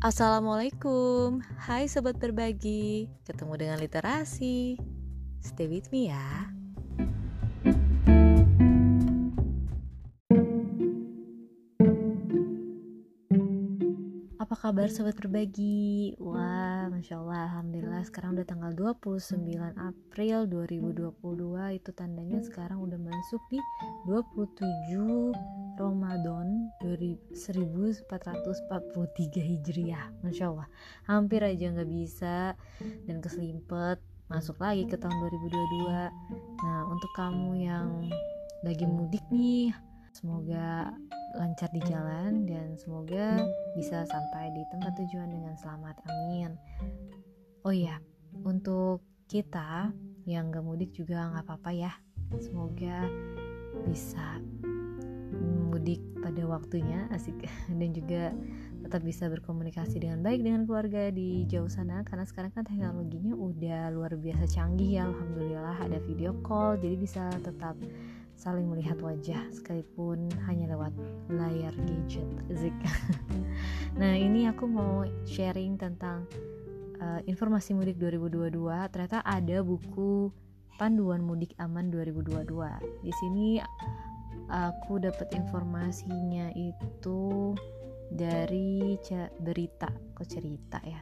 Assalamualaikum, hai sobat berbagi, ketemu dengan literasi. Stay with me ya. Kabar sobat berbagi? Wah, Masya Allah, Alhamdulillah. Sekarang udah tanggal 29 April 2022 Itu tandanya sekarang udah masuk di 27 Ramadan 1443 Hijriah. Masya Allah, hampir aja nggak bisa dan keselimpet. Masuk lagi ke tahun 2022 Nah, untuk kamu yang lagi mudik nih Semoga lancar di jalan dan semoga bisa sampai di tempat tujuan dengan selamat. Amin. Oh iya, untuk kita yang gak mudik juga nggak apa-apa ya. Semoga bisa mudik pada waktunya asik dan juga tetap bisa berkomunikasi dengan baik dengan keluarga di jauh sana karena sekarang kan teknologinya udah luar biasa canggih ya alhamdulillah ada video call jadi bisa tetap saling melihat wajah sekalipun hanya lewat layar gadget Zik. nah ini aku mau sharing tentang uh, informasi mudik 2022 ternyata ada buku panduan mudik aman 2022 di sini aku dapat informasinya itu dari berita kok cerita ya?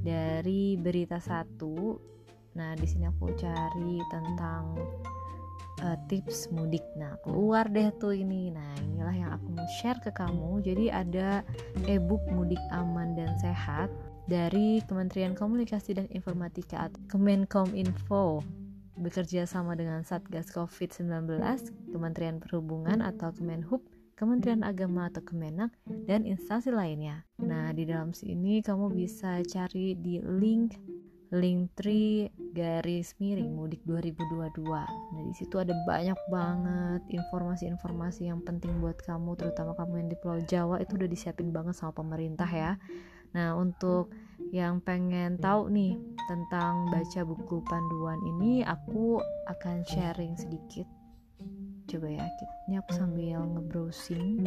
Dari berita satu. Nah di sini aku cari tentang uh, tips mudik. Nah, keluar deh tuh ini. Nah, inilah yang aku mau share ke kamu. Jadi ada e-book mudik aman dan sehat dari Kementerian Komunikasi dan Informatika atau Kemenkominfo bekerja sama dengan Satgas COVID-19, Kementerian Perhubungan atau Kemenhub, Kementerian Agama atau Kemenak, dan instansi lainnya. Nah, di dalam sini kamu bisa cari di link link tree garis miring mudik 2022. Nah, di situ ada banyak banget informasi-informasi yang penting buat kamu, terutama kamu yang di Pulau Jawa itu udah disiapin banget sama pemerintah ya. Nah, untuk yang pengen tahu nih tentang baca buku panduan ini, aku akan sharing sedikit. Coba ya, ini aku sambil ngebrowsing.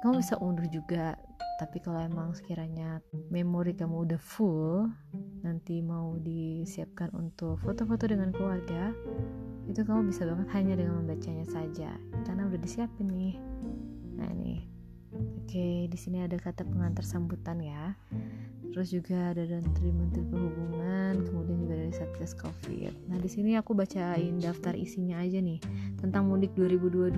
Kamu bisa unduh juga tapi kalau emang sekiranya memori kamu udah full nanti mau disiapkan untuk foto-foto dengan keluarga itu kamu bisa banget hanya dengan membacanya saja. Karena udah disiapin nih. Nah ini oke di sini ada kata pengantar sambutan ya. Terus juga ada dari menteri perhubungan kemudian juga dari satgas covid. Nah di sini aku bacain daftar isinya aja nih. Tentang mudik 2022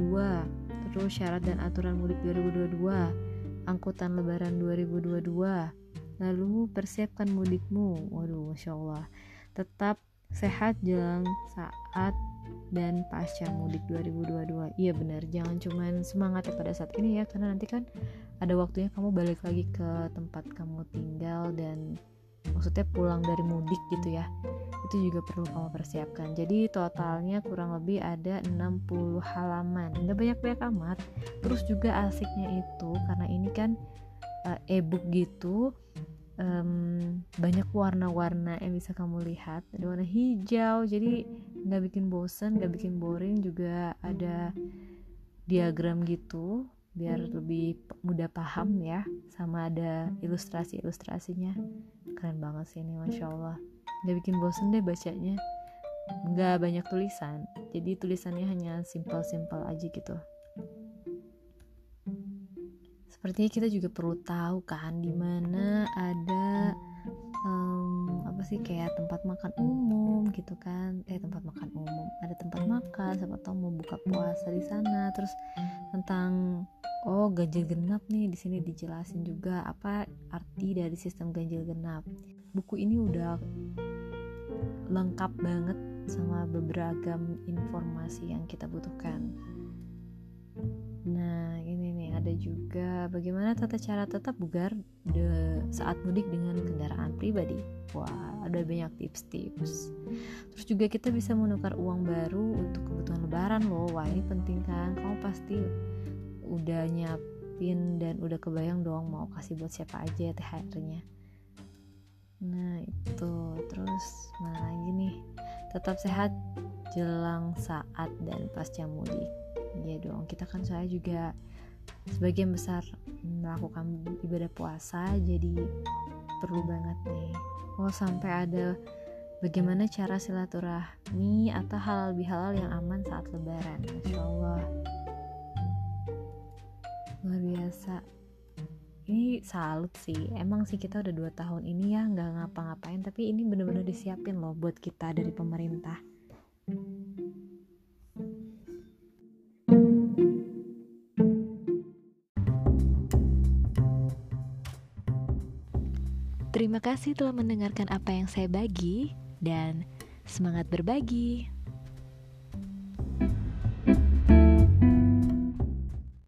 terus syarat dan aturan mudik 2022 angkutan lebaran 2022 lalu persiapkan mudikmu. Waduh masya Allah. Tetap sehat jelang saat dan pasca mudik 2022 iya benar. Jangan cuman semangat ya pada saat ini ya karena nanti kan ada waktunya kamu balik lagi ke tempat kamu tinggal dan maksudnya pulang dari mudik gitu ya. Itu juga perlu kamu persiapkan. Jadi totalnya kurang lebih ada 60 halaman. Nggak banyak-banyak amat. Terus juga asiknya itu karena ini kan uh, e-book gitu um, banyak warna-warna yang bisa kamu lihat. Ada warna hijau jadi nggak bikin bosen nggak bikin boring. Juga ada diagram gitu biar lebih mudah paham ya sama ada ilustrasi-ilustrasinya. Keren banget sih ini masya Allah. Nggak bikin bosen deh bacanya. Nggak banyak tulisan jadi tulisannya hanya simpel-simpel aja gitu sepertinya kita juga perlu tahu kan di mana ada um, apa sih kayak tempat makan umum gitu kan. Eh tempat makan umum. Ada tempat makan siapa tahu mau buka puasa di sana. Terus tentang oh ganjil genap nih di sini dijelasin juga apa arti dari sistem ganjil genap. Buku ini udah lengkap banget sama beberapa informasi yang kita butuhkan juga bagaimana tata cara tetap bugar de saat mudik dengan kendaraan pribadi. Wah ada banyak tips-tips. Terus juga kita bisa menukar uang baru untuk kebutuhan lebaran loh. Wah ini penting kan? Kamu pasti udah nyiapin dan udah kebayang dong mau kasih buat siapa aja THR-nya nah itu. Terus mana lagi nih? Tetap sehat jelang saat dan pasca mudik. Ya dong kita kan saya juga sebagian besar melakukan ibadah puasa jadi perlu banget nih. Oh sampai ada bagaimana cara silaturahmi atau halal bihalal yang aman saat lebaran. Masya Allah. Luar biasa. Ini salut sih. Emang sih kita udah dua tahun ini ya nggak ngapa-ngapain tapi ini bener-bener disiapin loh buat kita dari pemerintah Terima kasih telah mendengarkan apa yang saya bagi dan semangat berbagi.